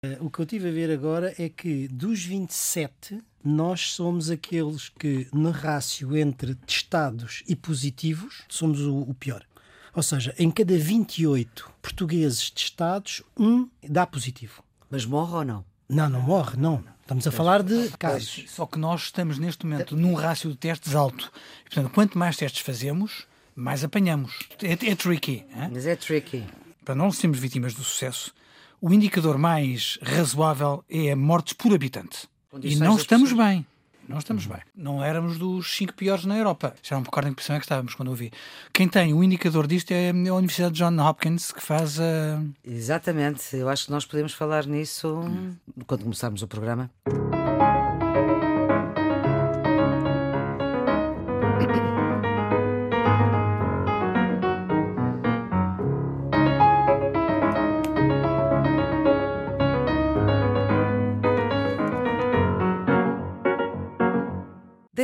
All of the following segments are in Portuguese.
Eh, o que eu tive a ver agora é que dos 27, nós somos aqueles que, no rácio entre testados e positivos, somos o, o pior. Ou seja, em cada 28 portugueses testados, um dá positivo. Mas morre ou não? Não, não morre, não. Estamos a falar de casos. Só que nós estamos neste momento num rácio de testes alto. E, portanto, quanto mais testes fazemos, mais apanhamos. É, é tricky. Hein? Mas é tricky. Para não sermos vítimas do sucesso, o indicador mais razoável é mortes por habitante. E não estamos bem. Não estamos bem. Não éramos dos cinco piores na Europa. Já não me recordo em que posição é que estávamos quando eu vi. Quem tem o indicador disto é a Universidade de John Hopkins, que faz a. Exatamente. Eu acho que nós podemos falar nisso quando começarmos o programa.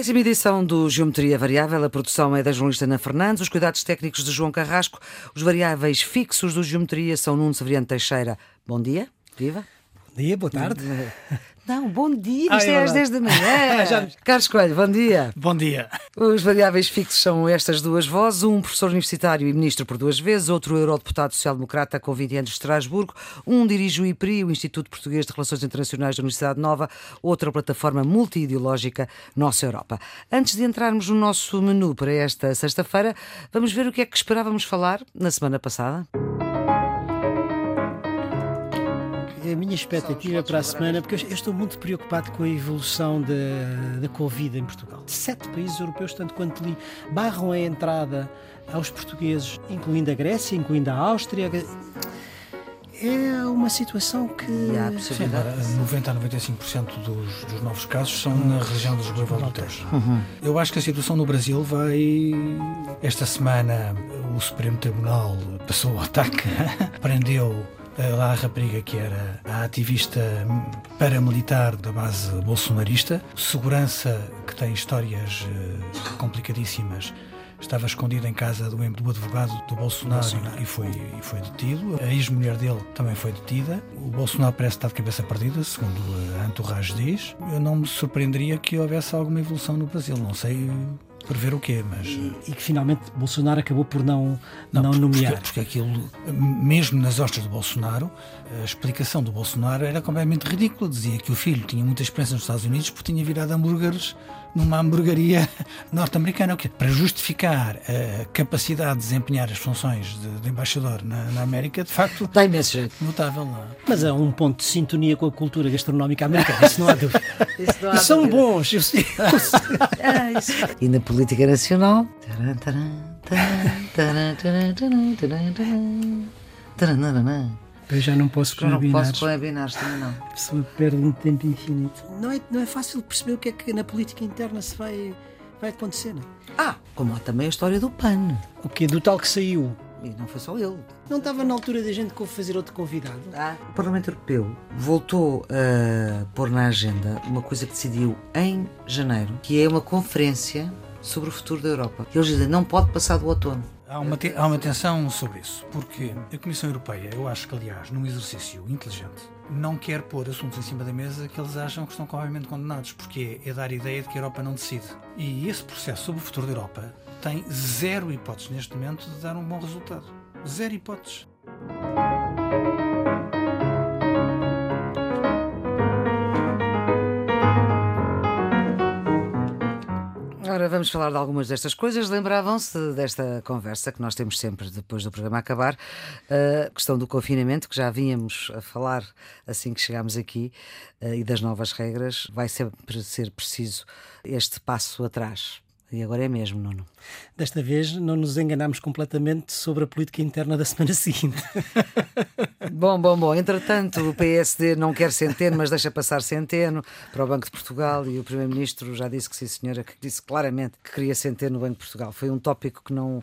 Décima edição do Geometria Variável. A produção é da jornalista Ana Fernandes, os cuidados técnicos de João Carrasco. Os variáveis fixos do Geometria são Nuno Severiano Teixeira. Bom dia. Viva. Bom dia, boa tarde. Não, bom dia. Ah, Isto é é, às verdade. 10 da manhã. Carlos Coelho, bom dia. Bom dia. Os variáveis fixos são estas duas vozes, um professor universitário e ministro por duas vezes, outro eurodeputado social-democrata com 20 anos de Estrasburgo, um dirige o IPRI, o Instituto Português de Relações Internacionais da Universidade Nova, outra plataforma multiideológica, Nossa Europa. Antes de entrarmos no nosso menu para esta sexta-feira, vamos ver o que é que esperávamos falar na semana passada. A minha expectativa para a semana, porque eu estou muito preocupado com a evolução da, da Covid em Portugal. Sete países europeus, tanto quanto li, barram a entrada aos portugueses, incluindo a Grécia, incluindo a Áustria. É uma situação que. E há a Sim, possibilidade. agora, 90 a 95% dos, dos novos casos são na região dos Global do Tejo. Eu acho que a situação no Brasil vai. Esta semana o Supremo Tribunal passou o ataque, prendeu lá a rapariga que era a ativista paramilitar da base bolsonarista, segurança que tem histórias eh, complicadíssimas. Estava escondido em casa do, do advogado do Bolsonaro, E, foi, e foi detido. A ex-mulher dele também foi detida. O Bolsonaro parece estar de cabeça perdida, segundo a Entourage diz. Eu não me surpreenderia que houvesse alguma evolução no Brasil. Não sei prever o quê, mas. eh, E que finalmente Bolsonaro acabou por não, não, porque- nomear. Porque, porque aquilo, mesmo nas hostas do Bolsonaro, a explicação do Bolsonaro era completamente ridícula. Dizia que o filho tinha muita experiência nos Estados Unidos porque tinha virado hambúrgueres numa hamburgueria norte-americana. O quê? Para justificar a capacidade de desempenhar as funções de, de embaixador na, na América, de facto, Dá imenso jeito. notável lá. Mas há um ponto de sintonia com a cultura gastronómica americana, isso não há dúvida. Isso não há São dúvida. bons, eu sei. É. E na política nacional. Taran, taran, taran, Eu já não posso Já não combinar. posso combinar também não. A pessoa perde um tempo infinito. Não é, não é fácil perceber o que é que na política interna se vai, vai acontecer. Não? é? Ah, como há também a história do PAN. O quê? Do tal que saiu. E não foi só ele. Não estava na altura da gente fazer outro convidado? Ah, o Parlamento Europeu voltou a pôr na agenda uma coisa que decidiu em janeiro, que é uma conferência sobre o futuro da Europa. Eles dizem não pode passar do outono. Há uma, te- há uma tensão sobre isso, porque a Comissão Europeia, eu acho que, aliás, num exercício inteligente, não quer pôr assuntos em cima da mesa que eles acham que estão completamente condenados, porque é, é dar a ideia de que a Europa não decide. E esse processo sobre o futuro da Europa tem zero hipóteses neste momento de dar um bom resultado. Zero hipóteses. Ora, vamos falar de algumas destas coisas. Lembravam-se desta conversa que nós temos sempre depois do programa acabar, a questão do confinamento, que já vínhamos a falar assim que chegámos aqui, eh, e das novas regras. Vai sempre ser preciso este passo atrás. E agora é mesmo, Nuno. Desta vez não nos enganámos completamente sobre a política interna da semana seguinte. Bom, bom, bom. Entretanto, o PSD não quer centeno, mas deixa passar centeno para o Banco de Portugal e o Primeiro-Ministro já disse que sim, senhora, que disse claramente que queria centeno no Banco de Portugal. Foi um tópico que não,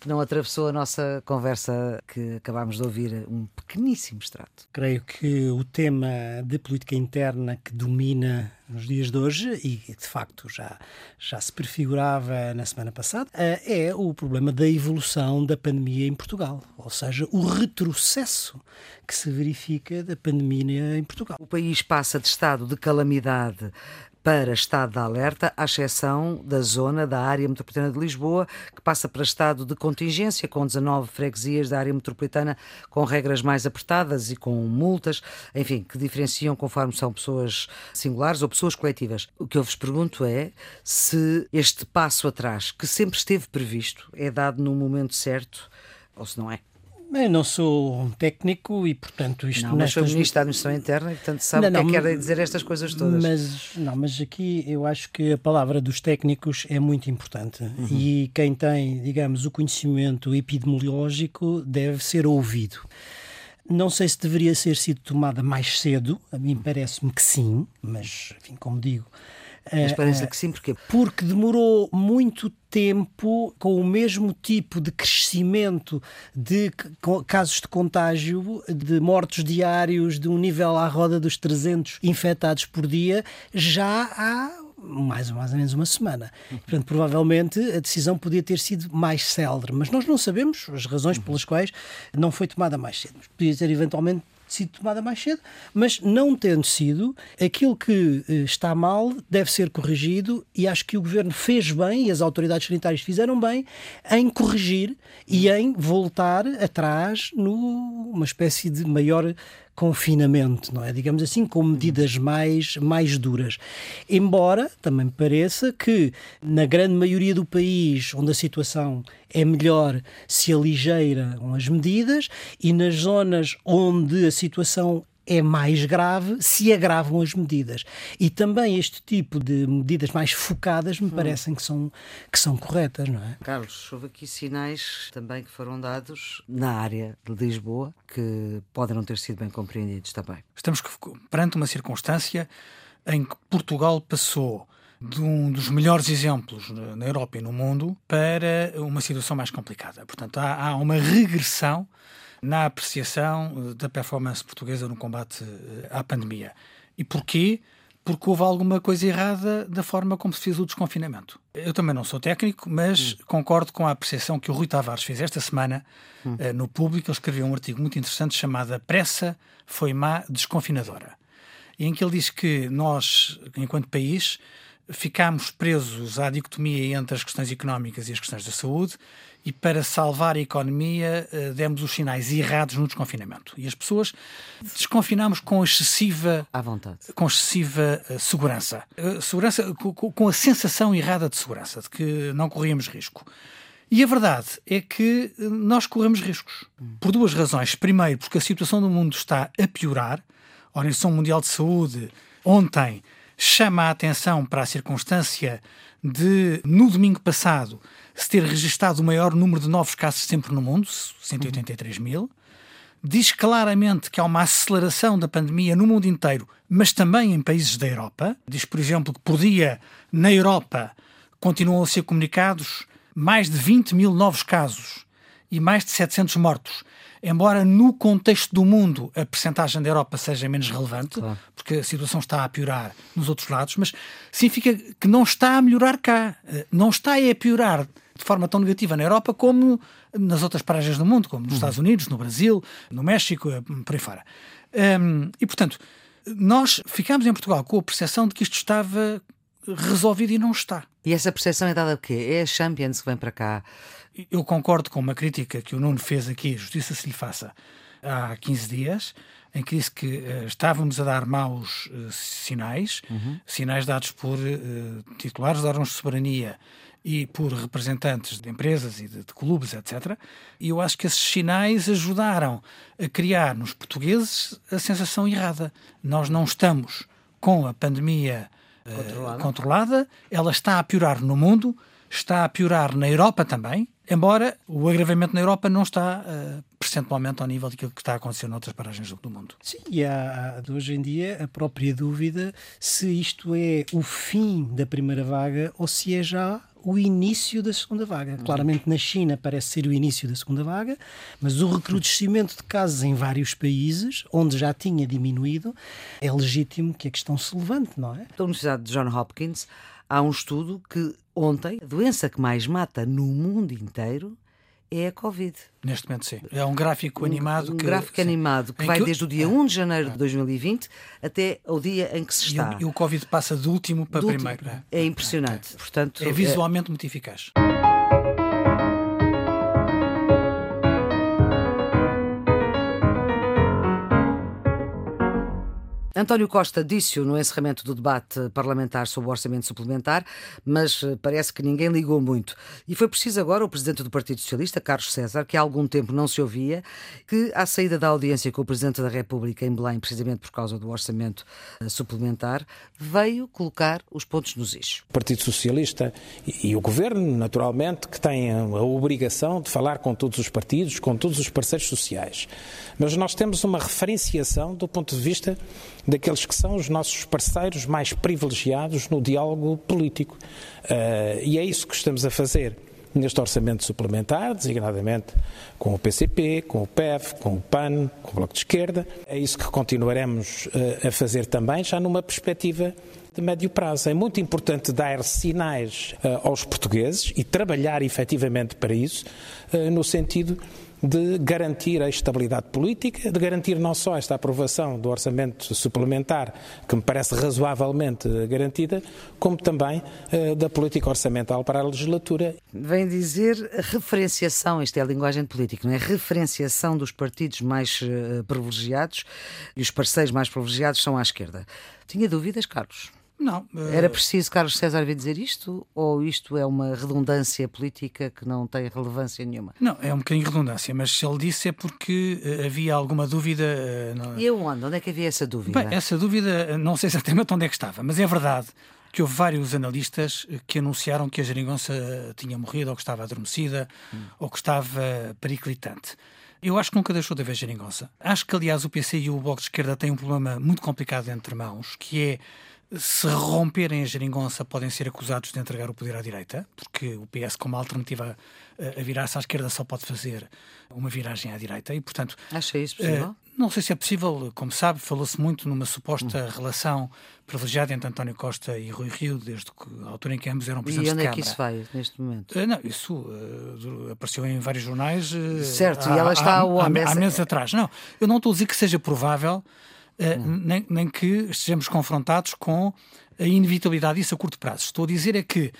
que não atravessou a nossa conversa que acabámos de ouvir, um pequeníssimo extrato. Creio que o tema de política interna que domina nos dias de hoje e de facto já, já se prefigurava na semana passada, eh, é o problema da evolução da pandemia em Portugal, ou seja, o retrocesso que se verifica da pandemia em Portugal. O país passa de estado de calamidade para estado de alerta, à exceção da zona da área metropolitana de Lisboa, que passa para estado de contingência, com 19 freguesias da área metropolitana com regras mais apertadas e com multas, enfim, que diferenciam conforme são pessoas singulares ou pessoas coletivas. O que eu vos pergunto é se este passo atrás, que sempre esteve previsto, é dado no momento certo ou se não é. Eu não sou um técnico e, portanto, isto não. Mas foi ministro da Administração Interna e, portanto, sabe não, o que é que quer dizer estas coisas todas. Mas, não, mas aqui eu acho que a palavra dos técnicos é muito importante uhum. e quem tem, digamos, o conhecimento epidemiológico deve ser ouvido. Não sei se deveria ser sido tomada mais cedo, a mim parece-me que sim, mas, enfim, como digo, mas parece que sim, porque Porque demorou muito tempo com o mesmo tipo de crescimento de casos de contágio, de mortos diários, de um nível à roda dos 300 infectados por dia, já há mais, mais ou menos uma semana. Portanto, provavelmente a decisão podia ter sido mais célere, mas nós não sabemos as razões pelas quais não foi tomada mais cedo. Podia ter eventualmente sido tomada mais cedo, mas não tendo sido, aquilo que eh, está mal deve ser corrigido e acho que o governo fez bem e as autoridades sanitárias fizeram bem em corrigir e em voltar atrás numa espécie de maior confinamento, não é? Digamos assim, com medidas mais, mais duras. Embora também pareça que na grande maioria do país onde a situação é melhor se aligeiram as medidas e nas zonas onde a situação é mais grave se agravam as medidas. E também este tipo de medidas mais focadas me hum. parecem que são, que são corretas, não é? Carlos, houve aqui sinais também que foram dados na área de Lisboa que podem não ter sido bem compreendidos também. Estamos perante uma circunstância em que Portugal passou de um dos melhores exemplos na Europa e no mundo para uma situação mais complicada. Portanto, há, há uma regressão na apreciação eh, da performance portuguesa no combate eh, à pandemia. E porquê? Porque houve alguma coisa errada da forma como se fez o desconfinamento. Eu também não sou técnico, mas hum. concordo com a apreciação que o Rui Tavares fez esta semana hum. uh, no público. Ele escreveu um artigo muito interessante chamado A Pressa foi má desconfinadora. Em que ele diz que nós, enquanto país, ficámos presos à dicotomia entre as questões económicas e as questões da saúde e para salvar a economia eh, demos os sinais errados no desconfinamento. E as pessoas desconfinámos com excessiva à vontade, com excessiva uh, segurança, uh, segurança com, com, a sensação errada de segurança, de que não corríamos risco. E a verdade é que nós corremos riscos hum. por duas razões. Primeiro, porque a situação do mundo está a piorar. A Organização Mundial de Saúde ontem chama a atenção para a circunstância de, no domingo passado, se ter registado o maior número de novos casos sempre no mundo, 183 mil. Diz claramente que há uma aceleração da pandemia no mundo inteiro, mas também em países da Europa. Diz, por exemplo, que por dia na Europa continuam a ser comunicados mais de 20 mil novos casos e mais de 700 mortos embora no contexto do mundo a percentagem da Europa seja menos relevante, claro. porque a situação está a piorar nos outros lados, mas significa que não está a melhorar cá. Eh, não está a piorar de forma tão negativa na Europa como nas outras paragens do mundo, como nos uhum. Estados Unidos, no Brasil, no México, eh, por aí fora. Um, e, portanto, nós ficámos em Portugal com a percepção de que isto estava resolvido e não está. E essa percepção é dada a quê? É a Champions que vem para cá eu concordo com uma crítica que o Nuno fez aqui, justiça se lhe faça, há 15 dias, em que disse que uh, estávamos a dar maus uh, sinais, uhum. sinais dados por uh, titulares de órgãos de soberania e por representantes de empresas e de, de, clubes, etc. E eu acho que esses sinais ajudaram a criar nos portugueses a sensação errada. Nós não estamos com a pandemia controlada. controlada, ela está a piorar no mundo, está a piorar na Europa também, embora o agravamento na Europa não está uh, percentualmente ao nível daquilo que está a acontecer noutras paragens do mundo. Sim, e há, há hoje em dia a própria dúvida se isto é o fim da primeira vaga ou se é já o início da segunda vaga. Claramente na China parece ser o início da segunda vaga, mas o recrudescimento de casos em vários países, onde já tinha diminuído, é legítimo que a questão se levante, não é? Da Universidade de John Hopkins há um estudo que ontem a doença que mais mata no mundo inteiro é a Covid. Neste momento, sim. É um gráfico animado. Um que, gráfico sim, animado que vai que... desde o dia 1 de janeiro de 2020 até o dia em que se está. E o, e o Covid passa de último para do primeiro. Último. É impressionante. É. Portanto, é visualmente é... muito eficaz. António Costa disse-o no encerramento do debate parlamentar sobre o orçamento suplementar, mas eh, parece que ninguém ligou muito. E foi preciso agora o presidente do Partido Socialista, Carlos César, que há algum tempo não se ouvia, que à saída da audiência com o presidente da República em Belém, precisamente por causa do orçamento eh, suplementar, veio colocar os pontos nos eixos. O Partido Socialista e o governo, naturalmente, que têm a obrigação de falar com todos os partidos, com todos os parceiros sociais. Mas nós temos uma referenciação do ponto de vista daqueles que são os nossos parceiros mais privilegiados no diálogo político. Uh, e é isso que estamos a fazer neste orçamento suplementar, designadamente com o PCP, com o PEV, com o PAN, com o Bloco de Esquerda. É isso que continuaremos uh, a fazer também, já numa perspectiva de médio prazo. É muito importante dar sinais uh, aos portugueses e trabalhar efetivamente para isso, no sentido de garantir a estabilidade política, de garantir não só esta aprovação do orçamento suplementar, que me parece razoavelmente garantida, como também uh, da política orçamental para a legislatura. Vem dizer referenciação, isto é a linguagem política, não é? Referenciação dos partidos mais uh, privilegiados e os parceiros mais privilegiados são à esquerda. Tinha dúvidas, Carlos? Não. Uh... Era preciso Carlos César vir dizer isto ou isto é uma redundância política que não tem relevância nenhuma? Não, é um bocadinho redundância, mas se ele disse é porque uh, havia alguma dúvida. Uh, no... E aonde? Onde é que havia essa dúvida? Bem, essa dúvida, não sei exatamente onde é que estava, mas é verdade que houve vários analistas que anunciaram que a geringonça tinha morrido ou que estava adormecida hum. ou que estava periclitante. Eu acho que nunca deixou de haver geringonça. Acho que, aliás, o PC e o Bloco de Esquerda têm um problema muito complicado entre mãos, que é se romperem a geringonça, podem ser acusados de entregar o poder à direita, porque o PS, como alternativa a, virar-se à esquerda, só pode fazer uma viragem à direita e, portanto. Acha isso possível? Uh, não sei se é possível, como sabe, falou-se muito numa suposta hum. relação privilegiada entre António Costa e Rui Rio, desde a altura em que ambos eram presidentes E onde é que isso vai, neste momento? Uh, não, isso uh, apareceu em vários jornais. certo, há, e ela está há, há, há, há meses atrás. Não, eu não estou a dizer que seja provável hum. nem, nem que estejamos confrontados com a inevitabilidade disso a curto prazo. Estou a dizer é que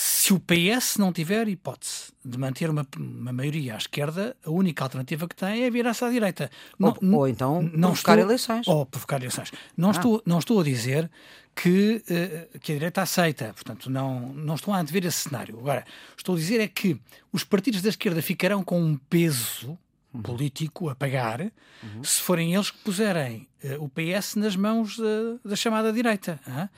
se o PS não tiver hipótese de manter uma, uma maioria à esquerda, a única alternativa que tem é virar-se à direita. Ou, não, ou então não provocar estou, eleições. Ou provocar eleições. Não, ah. estou, não estou a dizer que, uh, que a direita aceita. Portanto, não, não estou a antever esse cenário. Agora, estou a dizer é que os partidos da esquerda ficarão com um peso. Político a pagar uhum. se forem eles que puserem uh, o PS nas mãos da chamada direita. Uh?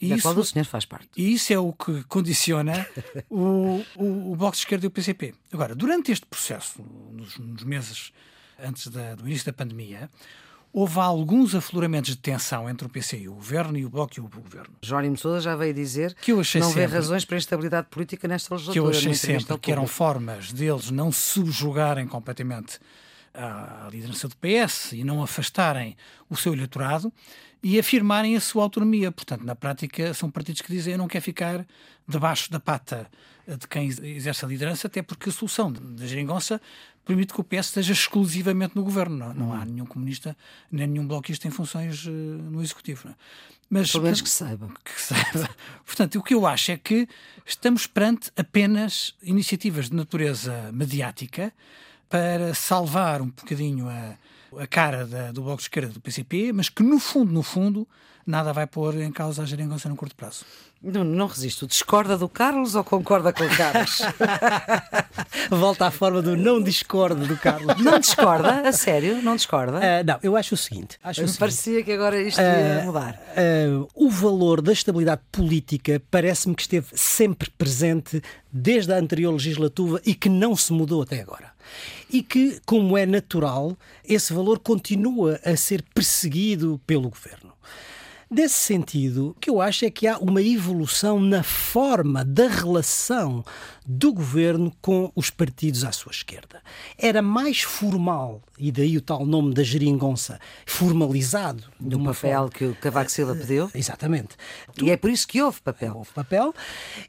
E isso, qual o senhor faz parte. E isso é o que condiciona o, o, o, Bloco de Esquerda e o PCP. Agora, durante este processo, nos, nos meses antes da, do início da pandemia, houve alguns afloramentos de tensão entre o PC e o Governo e o Bloco e o Governo. Jónimo Sousa já veio dizer que eu achei não sempre, vê razões para instabilidade política nesta legislatura. Que eu achei sempre que eram formas deles não subjugarem completamente à liderança do PS e não afastarem o seu eleitorado e afirmarem a sua autonomia. Portanto, na prática, são partidos que dizem eu não quero ficar debaixo da pata de quem exerce a liderança, até porque a solução da geringonça permite que o PS esteja exclusivamente no governo. Não, não há nenhum comunista nem nenhum bloquista em funções uh, no executivo. Não. É? Mas, Pelo menos que saiba. Que saiba. Portanto, o que eu acho é que estamos perante apenas iniciativas de natureza mediática para salvar um bocadinho a, a cara da, do Bloco de Esquerda do PCP, mas que no fundo, no fundo, nada vai pôr em causa a geringonça no curto prazo. Não, não resisto. Discorda do Carlos ou concorda com o Carlos? Volta à forma do não discordo do Carlos. Não discorda? A sério? Não discorda? Uh, não, eu acho o seguinte. Acho o seguinte. Parecia que agora isto ia uh, mudar. Uh, o valor da estabilidade política parece-me que esteve sempre presente desde a anterior legislatura e que não se mudou até agora e que, como é natural, esse valor continua a ser perseguido pelo governo. Desse sentido, o que eu acho é que há uma evolução na forma da relação do governo com os partidos à sua esquerda. Era mais formal, e daí o tal nome da geringonça, formalizado. Do papel forma... que o Cavaco Silva pediu. Exatamente. E é por isso que houve papel. Houve papel.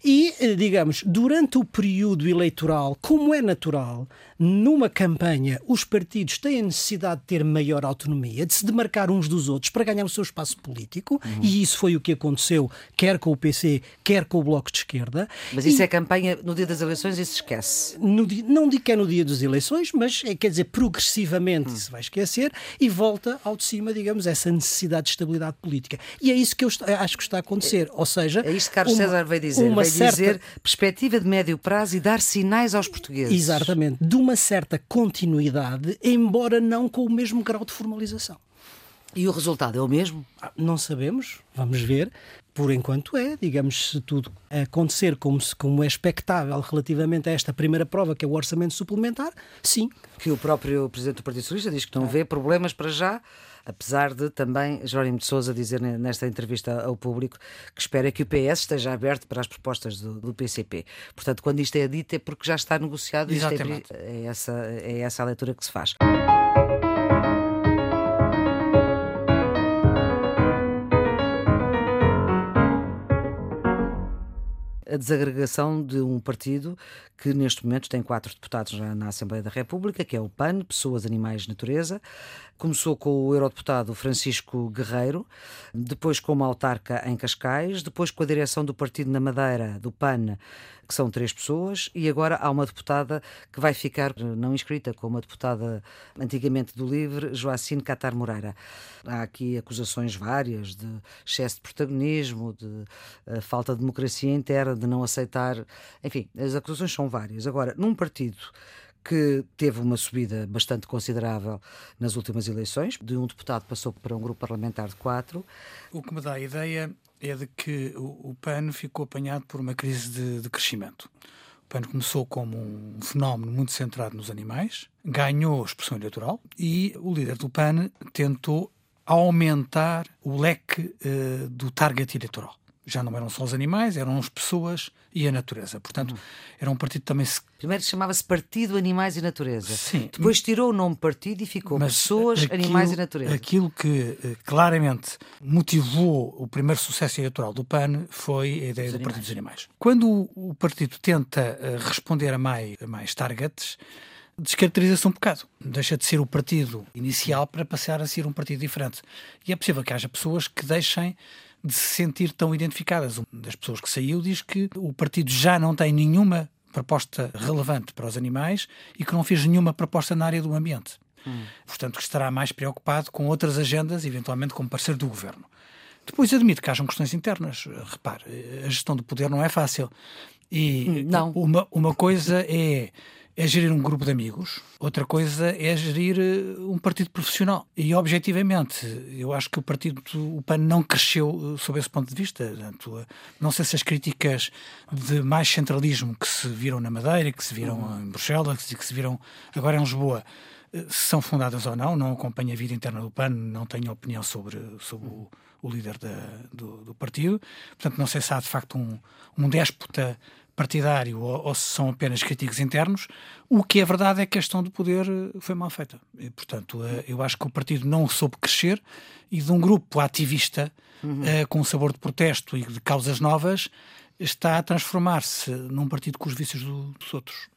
E, eh, digamos, durante o período eleitoral, como é natural, numa campanha, os partidos têm a necessidade de ter maior autonomia, de se demarcar uns dos outros para ganhar o seu espaço político, uhum. e isso foi o que aconteceu, quer com o PC, quer com o Bloco de Esquerda. Mas isso e... é campanha no dia das eleições e se esquece. No, não digo que é no dia das eleições, mas é, quer dizer, progressivamente hum. se vai esquecer e volta ao de cima, digamos, essa necessidade de estabilidade política. E é isso que eu acho que está a acontecer. Ou seja, é isto que Carlos uma, César veio dizer. Uma veio certa... dizer perspectiva de médio prazo e dar sinais aos portugueses. Exatamente. De uma certa continuidade, embora não com o mesmo grau de formalização. E o resultado é o mesmo? Ah, não sabemos, vamos ver. Por enquanto é, digamos, se tudo acontecer como, se, como é expectável relativamente a esta primeira prova, que é o orçamento suplementar, sim. Que o próprio Presidente do Partido Socialista diz que não vê problemas para já, apesar de também Jerónimo de Sousa dizer nesta entrevista ao público que espera que o PS esteja aberto para as propostas do, do PCP. Portanto, quando isto é dito é porque já está negociado e é, é, essa, é essa a leitura que se faz. A desagregação de um partido que neste momento tem quatro deputados na Assembleia da República, que é o PAN, Pessoas, Animais, Natureza. Começou com o eurodeputado Francisco Guerreiro, depois como autarca em Cascais, depois com a direção do partido na Madeira, do PAN, que são três pessoas, e agora há uma deputada que vai ficar não inscrita, como a deputada antigamente do LIVRE, Joacine Catar Moreira. Há aqui acusações várias de excesso de protagonismo, de uh, falta de democracia interna, de não aceitar. Enfim, as acusações são várias. Agora, num partido que teve uma subida bastante considerável nas últimas eleições, de um deputado passou para um grupo parlamentar de quatro. O que me dá a ideia é de que o, PAN ficou apanhado por uma crise de, de crescimento. O PAN começou como um fenómeno muito centrado nos animais, ganhou expressão eleitoral e o líder do PAN tentou aumentar o leque uh, do target eleitoral já não eram só os animais, eram as pessoas e a natureza. Portanto, era um partido também. Primeiro chamava-se Partido Animais e Natureza. Sim. Depois tirou o nome partido e ficou Pessoas, aquilo, Animais e Natureza. Aquilo que eh, claramente motivou o primeiro sucesso eleitoral do PAN foi a ideia do Partido dos Animais. Quando o, partido tenta eh, responder a mais, a mais targets, descaracteriza-se um bocado. Deixa de ser o partido inicial para passar a ser um partido diferente. E é possível que haja pessoas que deixem de se sentir tão identificadas. Uma das pessoas que saiu diz que o partido já não tem nenhuma proposta relevante para os animais e que não fez nenhuma proposta na área do ambiente. Hum. Portanto, que estará mais preocupado com outras agendas, eventualmente como parceiro do governo. Depois admito que hajam questões internas. Repare, a gestão do poder não é fácil. E não. Uma, uma coisa é é gerir um grupo de amigos, outra coisa é gerir eh, um partido profissional. E, objetivamente, eu acho que o partido, o PAN, não cresceu eh, sob esse ponto de vista. Eh, não sei se as críticas de mais centralismo que se viram na Madeira, que se viram uhum. em Bruxelas, que se viram agora em Lisboa, são fundadas ou não. Não acompanho a vida interna do PAN, não tenho opinião sobre, sobre o, o líder da, do, do, partido. Portanto, não sei se há de facto um, um déspota partidário ou, ou, se são apenas críticos internos, o que é verdade é que a questão do poder eh, foi mal feita. E, portanto, eh, eu acho que o partido não soube crescer e de um grupo ativista uhum. uh, com um sabor de protesto e de causas novas está a transformar-se num partido com os vícios do, dos outros.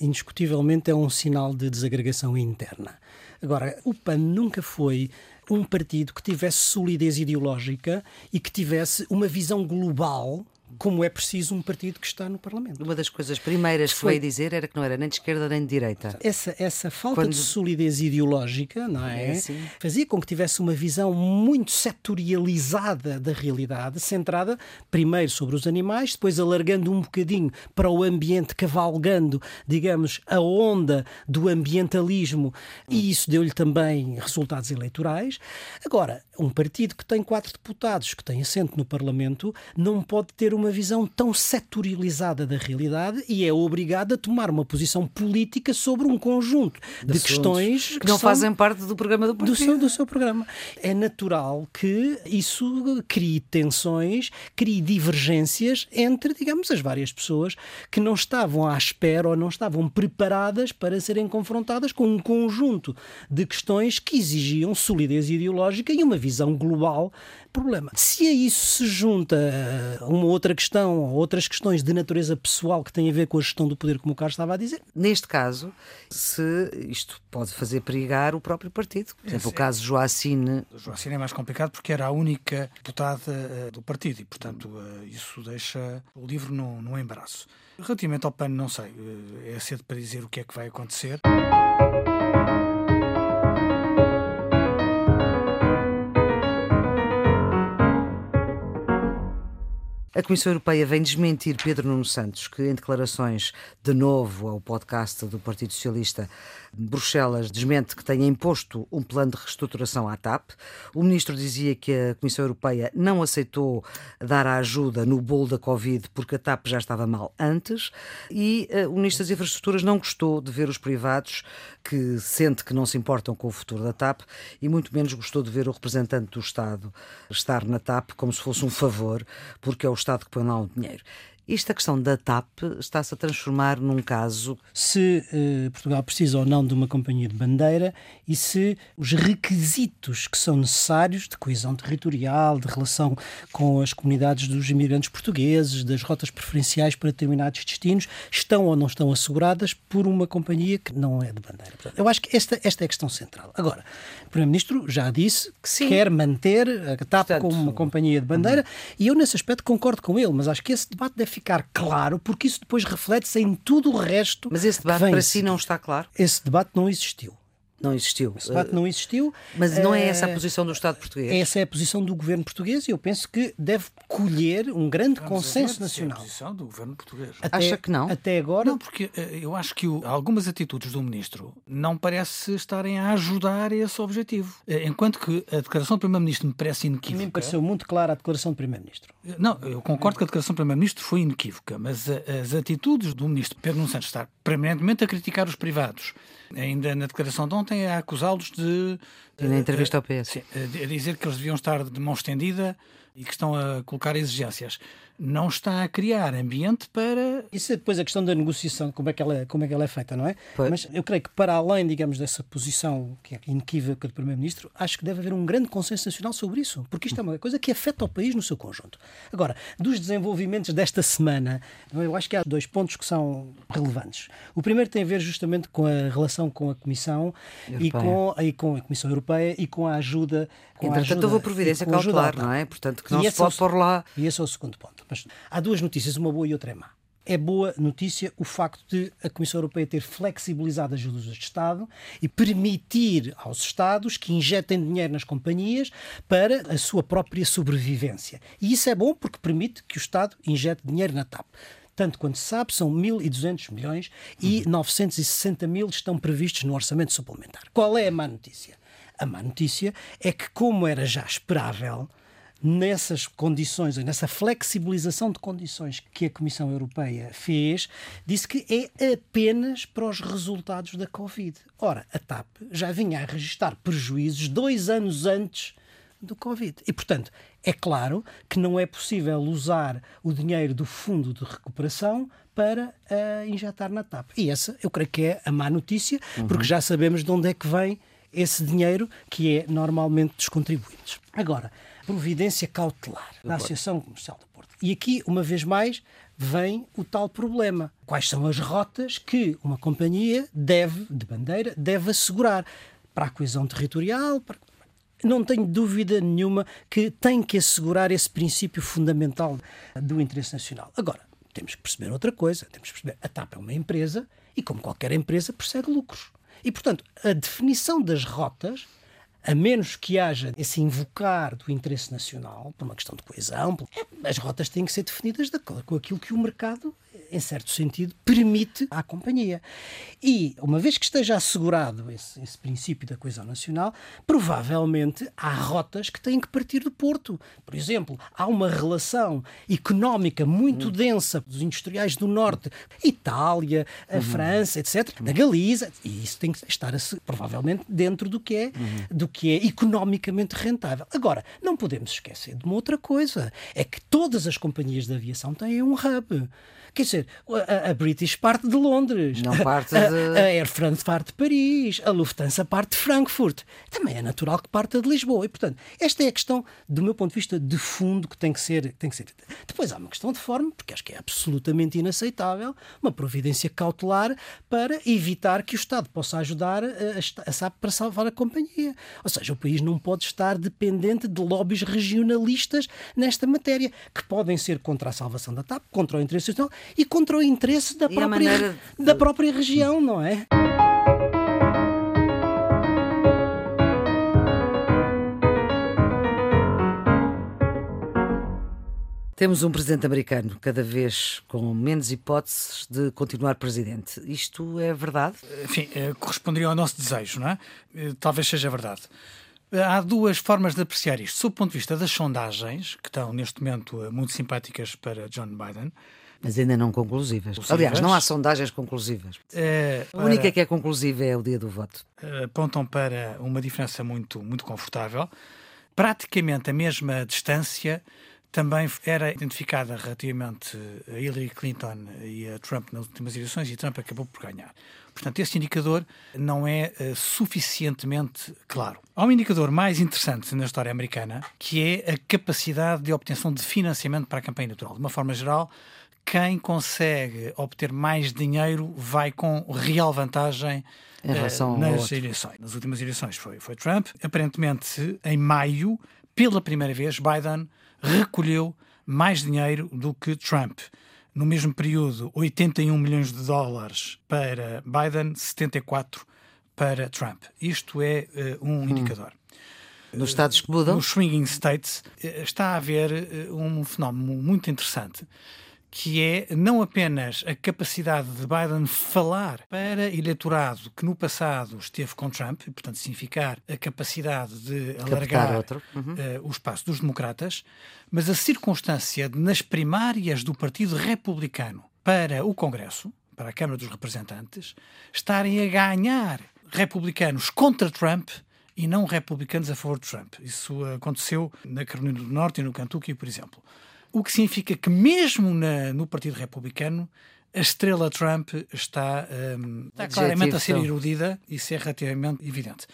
Indiscutivelmente é um sinal de desagregação interna. Agora, o PAN nunca foi um partido que tivesse solidez ideológica e que tivesse uma visão global como é preciso um partido que está no Parlamento. Uma das coisas primeiras que foi dizer era que não era nem de esquerda nem de direita. Essa, essa falta Quando... de solidez ideológica não é? é fazia com que tivesse uma visão muito setorializada da realidade, centrada primeiro sobre os animais, depois alargando um bocadinho para o ambiente, cavalgando, digamos, a onda do ambientalismo, e isso deu-lhe também resultados eleitorais. Agora, um partido que tem quatro deputados, que tem assento no Parlamento, não pode ter uma visão tão setorializada da realidade e é obrigada a tomar uma posição política sobre um conjunto de, de questões que, que não fazem parte do programa do partido. Do seu, do seu programa. É natural que isso crie tensões, crie divergências entre, digamos, as várias pessoas que não estavam à espera ou não estavam preparadas para serem confrontadas com um conjunto de questões que exigiam solidez ideológica e uma visão global problema. Se a isso se junta eh, uma outra questão ou outras questões de natureza pessoal que têm a ver com a gestão do poder, como o Carlos estava a dizer. Neste caso, se isto pode fazer perigar o próprio partido. Por exemplo, o caso Joacine. Joacine é mais complicado porque era a única deputada eh, do partido e, portanto, eh, isso deixa o livro no, no embaraço. Relativamente ao PAN, não sei, é cedo para dizer o que é que vai acontecer. A Comissão Europeia vem desmentir Pedro Nuno Santos, que em declarações de novo ao podcast do Partido Socialista, Bruxelas desmente que tenha imposto um plano de reestruturação à TAP. O ministro dizia que a Comissão Europeia não aceitou dar a ajuda no bolo da Covid porque a TAP já estava mal antes e uh, o ministro das Infraestruturas não gostou de ver os privados que sente que não se importam com o futuro da TAP e muito menos gostou de ver o representante do Estado estar na TAP como se fosse um favor, porque é o Estado que põe lá o dinheiro. Isto, a questão da TAP, está-se a transformar num caso. Se eh, Portugal precisa ou não de uma companhia de bandeira e se os requisitos que são necessários de coesão territorial, de relação com as comunidades dos imigrantes portugueses, das rotas preferenciais para determinados destinos, estão ou não estão asseguradas por uma companhia que não é de bandeira. Portanto, eu acho que esta, esta é a questão central. Agora, o Primeiro-Ministro já disse que Sim. quer manter a TAP Portanto, como uma companhia de bandeira uhum. e eu, nesse aspecto, concordo com ele, mas acho que esse debate deve ficar claro, porque isso depois reflete-se em tudo o resto. Mas esse debate para si não está claro? Esse debate não existiu. Não existiu. Esse debate não existiu. Mas não é essa a eh, posição do Estado português? Essa é a posição do governo português e eu penso que deve colher um grande Vamos consenso nacional. É a posição do governo português. Até, Acha que não? Até agora. Não, porque eh, eu acho que algumas atitudes do ministro não parece estarem a ajudar esse objetivo. Eh, enquanto que a declaração do primeiro-ministro me parece inequívoca. A mim pareceu muito clara a declaração do primeiro-ministro. Não, eu concordo que a declaração do primeiro-ministro foi inequívoca, mas as atitudes do ministro Pedro Nuno Santos estar permanentemente a criticar os privados ainda na declaração de ontem, a acusá-los de. E na entrevista ao PS. Sim, a dizer que eles deviam estar de mão estendida e que estão a colocar exigências não está a criar ambiente para. Isso é depois a questão da negociação, como é que ela, como é, que ela é feita, não é? Pois. Mas eu creio que, para além, digamos, dessa posição que é inequívoca do Primeiro-Ministro, acho que deve haver um grande consenso nacional sobre isso, porque isto é uma coisa que afeta o país no seu conjunto. Agora, dos desenvolvimentos desta semana, eu acho que há dois pontos que são relevantes. O primeiro tem a ver justamente com a relação com a Comissão e com, e com a Comissão Europeia e com a ajuda. Com Entretanto, a ajuda, houve a providência cautelar, não é? Portanto, que não e se pode é o, pôr lá. E esse é o segundo ponto. Mas há duas notícias, uma boa e outra é má. É boa notícia o facto de a Comissão Europeia ter flexibilizado as ajudas de Estado e permitir aos Estados que injetem dinheiro nas companhias para a sua própria sobrevivência. E isso é bom porque permite que o Estado injete dinheiro na TAP tanto quanto se sabe, são 1.200 milhões e uhum. 960 mil estão previstos no orçamento suplementar. Qual é a má notícia? A má notícia é que, como era já esperável, nessas condições, nessa flexibilização de condições que a Comissão Europeia fez, disse que é apenas para os resultados da Covid. Ora, a TAP já vinha a registrar prejuízos dois anos antes do Covid. E, portanto, é claro que não é possível usar o dinheiro do Fundo de Recuperação para uh, injetar na TAP. E essa, eu creio que é a má notícia, uhum. porque já sabemos de onde é que vem esse dinheiro que é normalmente dos contribuintes. Agora, providência cautelar da Associação Comercial do Porto. E aqui, uma vez mais, vem o tal problema. Quais são as rotas que uma companhia deve, de bandeira, deve assegurar para a coesão territorial? Para... Não tenho dúvida nenhuma que tem que assegurar esse princípio fundamental do interesse nacional. Agora, temos que perceber outra coisa. Temos que perceber, a TAP é uma empresa e, como qualquer empresa, persegue lucros. E, portanto, a definição das rotas a menos que haja esse invocar do interesse nacional, por uma questão de coesão, as rotas têm que ser definidas de acordo com aquilo que o mercado em certo sentido, permite à companhia. E, uma vez que esteja assegurado esse, esse princípio da coesão nacional, provavelmente há rotas que têm que partir do Porto. Por exemplo, há uma relação económica muito densa dos industriais do Norte, Itália, a França, etc., da Galiza, e isso tem que estar provavelmente dentro do que é, do que é economicamente rentável. Agora, não podemos esquecer de uma outra coisa, é que todas as companhias de aviação têm um hub. Quer dizer, a, a British parte de Londres, Não parte a, de... a Air France parte de Paris, a Lufthansa parte de Frankfurt. Também é natural que parta de Lisboa. E, portanto, esta é a questão, do meu ponto de vista, de fundo que tem que ser. Tem que ser. Depois há uma questão de forma, porque acho que é absolutamente inaceitável uma providência cautelar para evitar que o Estado possa ajudar a, a, a SAP para salvar a companhia. Ou seja, o país não pode estar dependente de lobbies regionalistas nesta matéria, que podem ser contra a salvação da TAP, contra o interesse nacional e contra o interesse da, E própria, maneira da própria região, não é? Temos um presidente americano cada vez com menos hipóteses de continuar presidente. Isto é verdade? enfim, eh, corresponderia ao nosso desejo, não é? Eh, Talvez seja verdade. Eh, Há duas formas de apreciar isto. Sob o ponto de vista das sondagens, que estão neste momento muito simpáticas para John Biden, Mas ainda não conclusivas. Conclusivas? Aliás, não há sondagens conclusivas. eh, A única que é conclusiva é o dia do voto. apontam para uma diferença muito, muito confortável. Praticamente a mesma distância também era identificada relativamente a Hillary Clinton e a Trump nas últimas eleições e Trump acabou por ganhar. Portanto, esse indicador não é eh, suficientemente claro. Há um indicador mais interessante na história americana, que é a capacidade de obtenção de financiamento para a campanha eleitoral. De uma forma geral, quem consegue obter mais dinheiro vai com real vantagem Em relação eh, ao nas outro. eleições. Nas últimas eleições foi, foi Trump. Aparentemente, em maio, pela primeira vez, Biden recolheu mais dinheiro do que Trump. No mesmo período, 81 milhões de dólares para Biden, 74 para Trump. Isto é eh, um indicador. Nos Estados que mudam, Nos swinging states eh, está a haver um fenómeno muito interessante que é não apenas a capacidade de Biden falar para eleitorado que no passado esteve com Trump, e, portanto significar a capacidade de alargar. Uhum. eh, o espaço dos democratas, mas a circunstância de nas primárias do Partido Republicano para o Congresso, para a Câmara dos Representantes, estarem a ganhar republicanos contra Trump e não republicanos a favor de Trump. Isso aconteceu na Carolina do Norte e no Kentucky, por exemplo. O que significa que, mesmo na- no Partido Republicano, a estrela Trump está, hum, está claramente a ser erodida. Isso é relativamente evidente.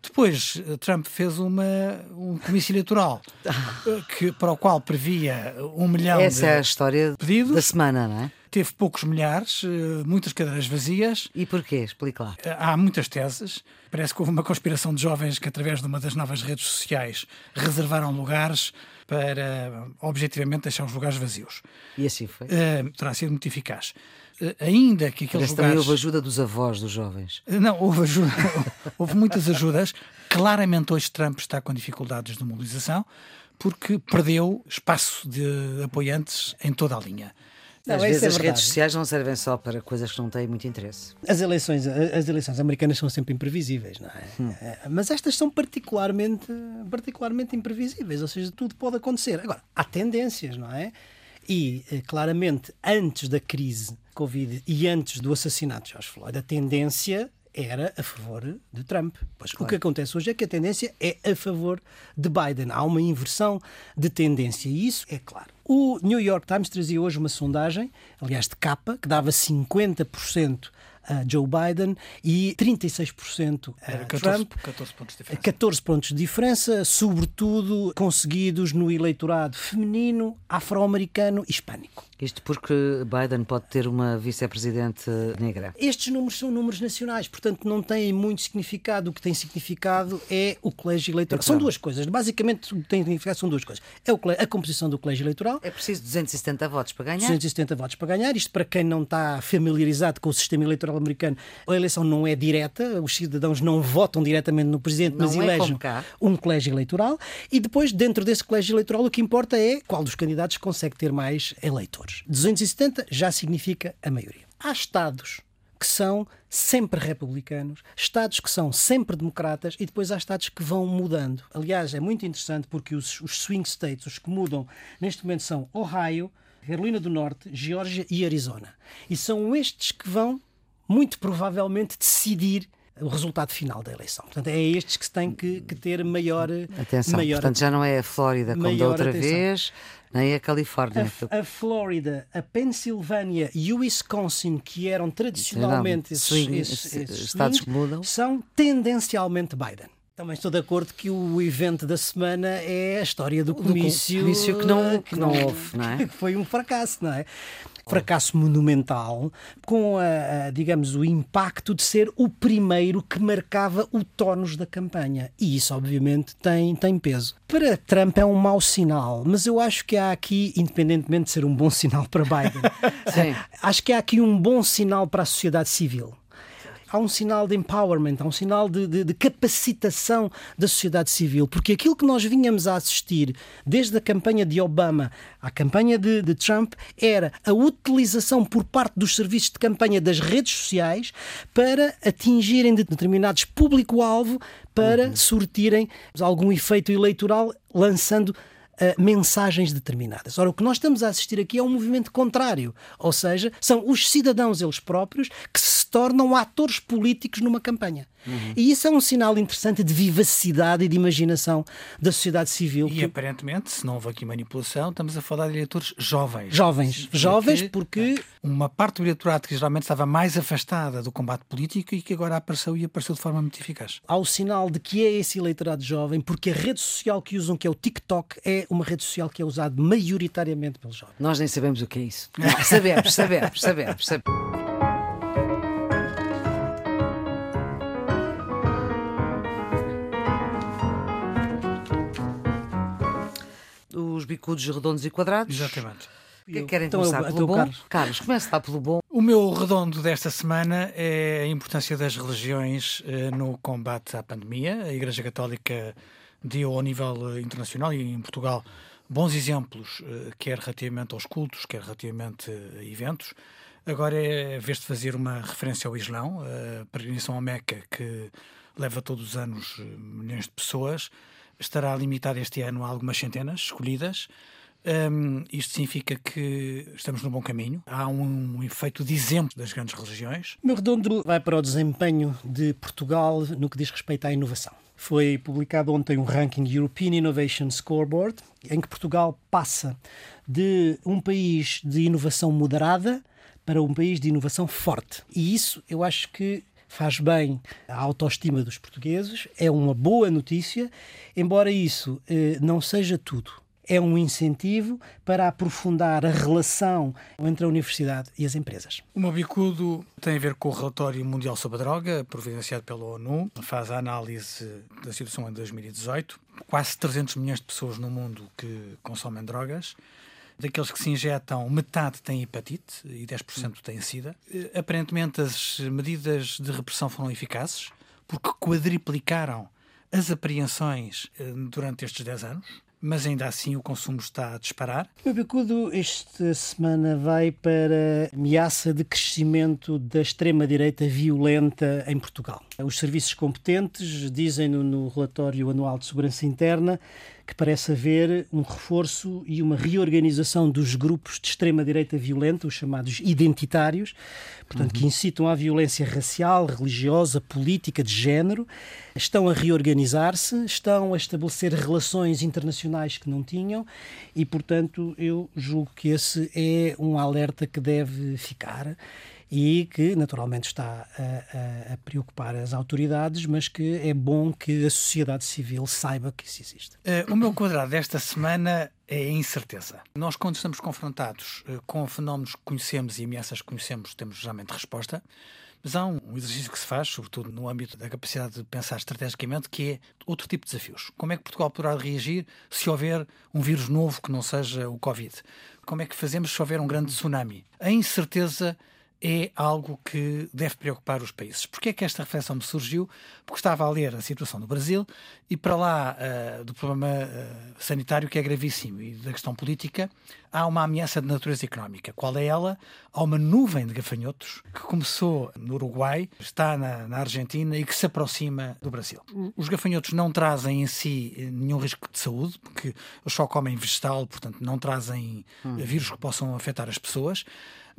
Depois, eh, Trump fez uma, um comício eleitoral eh, que, para o qual previa um milhão essa é a de história pedidos. da semana, não é? Teve poucos milhares, eh, muitas cadeiras vazias. E porquê? Explique lá. Há muitas teses. Parece que houve uma conspiração de jovens que, através de uma das novas redes sociais, reservaram lugares para, objetivamente, deixar os lugares vazios. E assim foi. Eh, terá sido muito eficaz. Eh, ainda que aqueles também lugares. houve ajuda dos avós dos jovens. Não, houve, ajuda, houve muitas ajudas. Claramente, hoje Trump está com dificuldades de mobilização porque perdeu espaço de apoiantes em toda a linha. Não, Às isso vezes é as redes verdade. sociais não servem só para coisas que não têm muito interesse. As eleições, as eleições americanas são sempre imprevisíveis, não é? Eh, Mas estas são particularmente, particularmente imprevisíveis, ou seja, tudo pode acontecer. Agora, há tendências, não é? E, eh, claramente, antes da crise Covid e antes do assassinato de George Floyd, a tendência era a favor de Trump. Pois o que acontece hoje é que a tendência é a favor de Biden. Há uma inversão de tendência e isso é claro. O New York Times trazia hoje uma sondagem, aliás de capa, que dava 50% a Joe Biden e 36% a Era 14, Trump. 14 pontos de diferença. 14 pontos de diferença, sobretudo conseguidos no eleitorado feminino, afro-americano e hispânico. Isto porque Biden pode ter uma vice-presidente negra. Estes números são números nacionais, portanto não têm muito significado. O que tem significado é o colégio eleitoral. São duas coisas. Basicamente, o que tem significado são duas coisas. É a composição do colégio eleitoral, É preciso 270 votos para ganhar. 270 votos para ganhar. Isto para quem não está familiarizado com o sistema eleitoral americano, a eleição não é direta, os cidadãos não votam diretamente no presidente, não mas é elegem um colégio eleitoral. E depois, dentro desse colégio eleitoral, o que importa é qual dos candidatos consegue ter mais eleitores. 270 já significa a maioria. Há estados que são sempre republicanos, estados que são sempre democratas e depois há estados que vão mudando. Aliás, é muito interessante porque os, os swing states, os que mudam neste momento são Ohio, Carolina do Norte, Geórgia e Arizona. E são estes que vão, muito provavelmente, decidir o resultado final da eleição. Portanto, é estes que têm que, que ter maior atenção. Maior, Portanto, já não é a Flórida como da outra atenção. vez, nem a Califórnia. A, a Flórida, a Pensilvânia e o Wisconsin, que eram tradicionalmente esses, swing, esses, esses estados que mudam, são tendencialmente Biden. Também estou de acordo que o evento da semana é a história do comício. comício que não, que não houve, não é? Que foi um fracasso, não é? Fracasso monumental, com, a, a, digamos, o impacto de ser o primeiro que marcava o tónus da campanha. E isso, obviamente, tem, tem peso. Para Trump é um mau sinal, mas eu acho que há aqui, independentemente de ser um bom sinal para Biden, acho que há aqui um bom sinal para a sociedade civil há um sinal de empowerment, há um sinal de, de, de, capacitação da sociedade civil, porque aquilo que nós vinhamos a assistir desde a campanha de Obama à campanha de, de Trump era a utilização por parte dos serviços de campanha das redes sociais para atingirem determinados público-alvo para uhum. surtirem algum efeito eleitoral lançando uh, mensagens determinadas. Ora, o que nós estamos a assistir aqui é um movimento contrário, ou seja, são os cidadãos eles próprios que se tornam atores políticos numa campanha. Uhum. E isso é um sinal interessante de vivacidade e de imaginação da sociedade civil. E que... aparentemente, se não houve aqui manipulação, estamos a falar de eleitores jovens. Jovens. Jovens porque. Uma parte do eleitorado que geralmente estava mais afastada do combate político e que agora apareceu e apareceu de forma muito eficaz. Há o sinal de que é esse eleitorado jovem, porque a rede social que usam, que é o TikTok, é uma rede social que é usada maioritariamente pelos jovens. Nós nem sabemos o que é isso. sabemos, sabemos, sabemos. sabemos. bicudos redondos e quadrados. Exatamente. Que querem então, começar eu, pelo bom? Carlos. Carlos, começa pelo bom. O meu redondo desta semana é a importância das religiões eh, no combate à pandemia. A Igreja Católica deu ao nível eh, internacional e em Portugal bons exemplos, eh, quer relativamente aos cultos, quer relativamente a eventos. Agora é vez de fazer uma referência ao Islão, a peregrinação ao Meca, que leva todos os anos milhões de pessoas estará limitado este ano a algumas centenas escolhidas. Um, isto significa que estamos no bom caminho. Há um, um efeito de exemplo das grandes religiões. Meu redondo vai para o desempenho de Portugal no que diz respeito à inovação. Foi publicado ontem um ranking European Innovation Scoreboard, em que Portugal passa de um país de inovação moderada para um país de inovação forte. E isso eu acho que faz bem à autoestima dos portugueses, é uma boa notícia, embora isso eh, não seja tudo. É um incentivo para aprofundar a relação entre a universidade e as empresas. O meu bicudo tem a ver com o relatório mundial sobre a droga, providenciado pela ONU. Faz a análise da situação em 2018. Quase 300 milhões de pessoas no mundo que consomem drogas daqueles que se injetam, metade têm hepatite e 10% têm sida. Aparentemente, as medidas de repressão foram eficazes porque quadriplicaram as apreensões eh, durante estes 10 anos mas ainda assim o consumo está a disparar. Meu bicudo, esta semana vai para ameaça de crescimento da extrema-direita violenta em Portugal. Os serviços competentes dizem no relatório anual de segurança interna que parece haver um reforço e uma reorganização dos grupos de extrema-direita violenta, os chamados identitários, portanto, uhum. que incitam à violência racial, religiosa, política, de género, estão a reorganizar-se, estão a estabelecer relações internacionais que não tinham e, portanto, eu julgo que esse é um alerta que deve ficar e que naturalmente está a, a, a, preocupar as autoridades, mas que é bom que a sociedade civil saiba que isso existe. Uh, o meu quadrado desta semana é a incerteza. Nós, quando estamos confrontados uh, com fenómenos que conhecemos e ameaças que conhecemos, temos geralmente resposta. Mas há um exercício que se faz, sobretudo no âmbito da capacidade de pensar estrategicamente, que é outro tipo de desafios. Como é que Portugal poderá reagir se houver um vírus novo que não seja o Covid? Como é que fazemos se houver um grande tsunami? A incerteza é algo que deve preocupar os países. Porquê é que esta reflexão me surgiu? Porque estava a ler a situação no Brasil e para lá uh, do problema uh, sanitário que é gravíssimo e da questão política, há uma ameaça de natureza económica. Qual é ela? Há uma nuvem de gafanhotos que começou no Uruguai, está na, na Argentina e que se aproxima do Brasil. Os gafanhotos não trazem em si nenhum risco de saúde, porque eles só comem vegetal, portanto não trazem hum. vírus que possam afetar as pessoas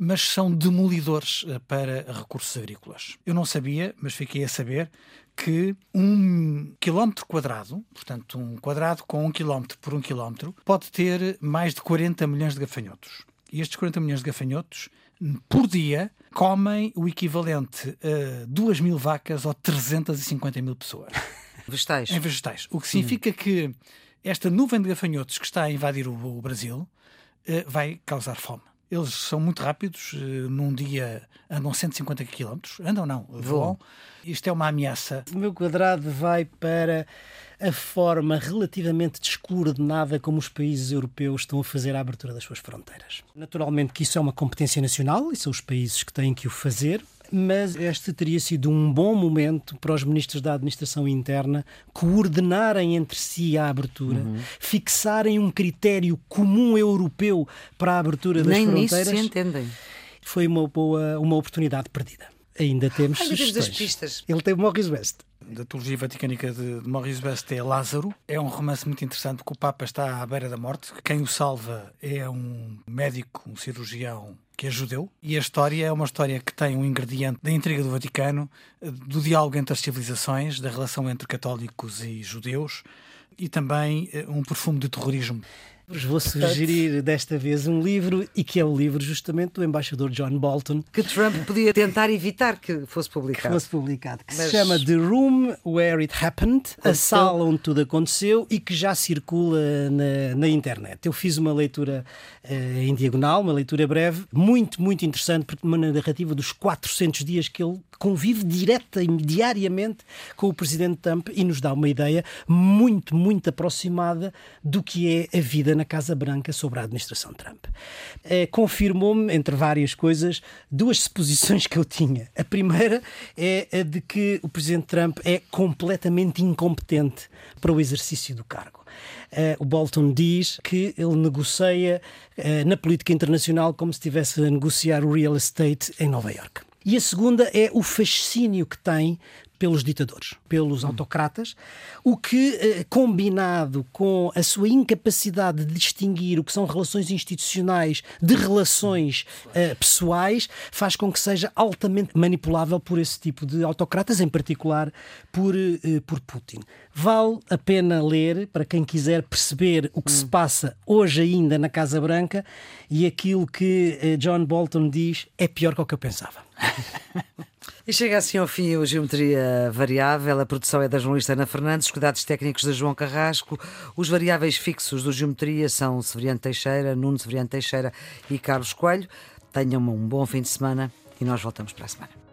mas são demolidores eh, para recursos agrícolas. Eu não sabia, mas fiquei a saber que um quilómetro quadrado, portanto um quadrado com um quilómetro por um quilómetro, pode ter mais de 40 milhões de gafanhotos. E estes 40 milhões de gafanhotos, por dia, comem o equivalente a 2 mil vacas ou 350 mil pessoas. Vegetais. Em vegetais. O que significa que esta nuvem de gafanhotos que está a invadir o, o Brasil uh, vai causar fome. Eles são muito rápidos, eh, num dia andam 150 km, andam não, voam. Isto é uma ameaça. O meu quadrado vai para a forma relativamente descoordenada como os países europeus estão a fazer a abertura das suas fronteiras. Naturalmente que isso é uma competência nacional e são os países que têm que o fazer, mas este teria sido um bom momento para os ministros da administração interna coordenarem entre si a abertura, uhum. fixarem um critério comum europeu para a abertura das Nem fronteiras. Nem nisso se entendem. Foi uma boa uma oportunidade perdida. Ainda temos sugestões. Temos pistas. Ele tem Morris West da trilogia vaticânica de, de Maurice Best é Lázaro. É um romance muito interessante porque o Papa está à beira da morte. Quem o salva é um médico, um cirurgião que é judeu. E a história é uma história que tem um ingrediente da intriga do Vaticano, do diálogo entre as civilizações, da relação entre católicos e judeus e também eh, um perfume de terrorismo. Vou sugerir desta vez um livro e que é o livro justamente do embaixador John Bolton. Que Trump podia tentar evitar que fosse publicado. Que fosse publicado. Que Mas... se chama The Room Where It Happened, a sala onde tudo aconteceu e que já circula na, na internet. Eu fiz uma leitura uh, em diagonal, uma leitura breve, muito, muito interessante, porque uma narrativa dos 400 dias que ele convive direta e diariamente com o presidente Trump e nos dá uma ideia muito, muito aproximada do que é a vida na Casa Branca sobre a administração Trump. É, Confirmou-me, entre várias coisas, duas suposições que eu tinha. A primeira é a de que o presidente Trump é completamente incompetente para o exercício do cargo. Uh, o Bolton diz que ele negocia uh, na política internacional como se estivesse a negociar o real estate em Nova York. E a segunda é o fascínio que tem pelos ditadores, pelos autocratas, o que, eh, combinado com a sua incapacidade de distinguir o que são relações institucionais de relações uh, pessoais, faz com que seja altamente manipulável por esse tipo de autocratas, em particular por, uh, por Putin. Vale a pena ler para quem quiser perceber o que hum. se passa hoje ainda na Casa Branca e aquilo que uh, John Bolton diz é pior que o que eu pensava. E chega assim ao fim o Geometria Variável. A produção é da jornalista Ana Fernandes, os cuidados técnicos de João Carrasco. Os variáveis fixos do Geometria são Severiano Teixeira, Nuno Severiano Teixeira e Carlos Coelho. Tenham um bom fim de semana e nós voltamos para a semana.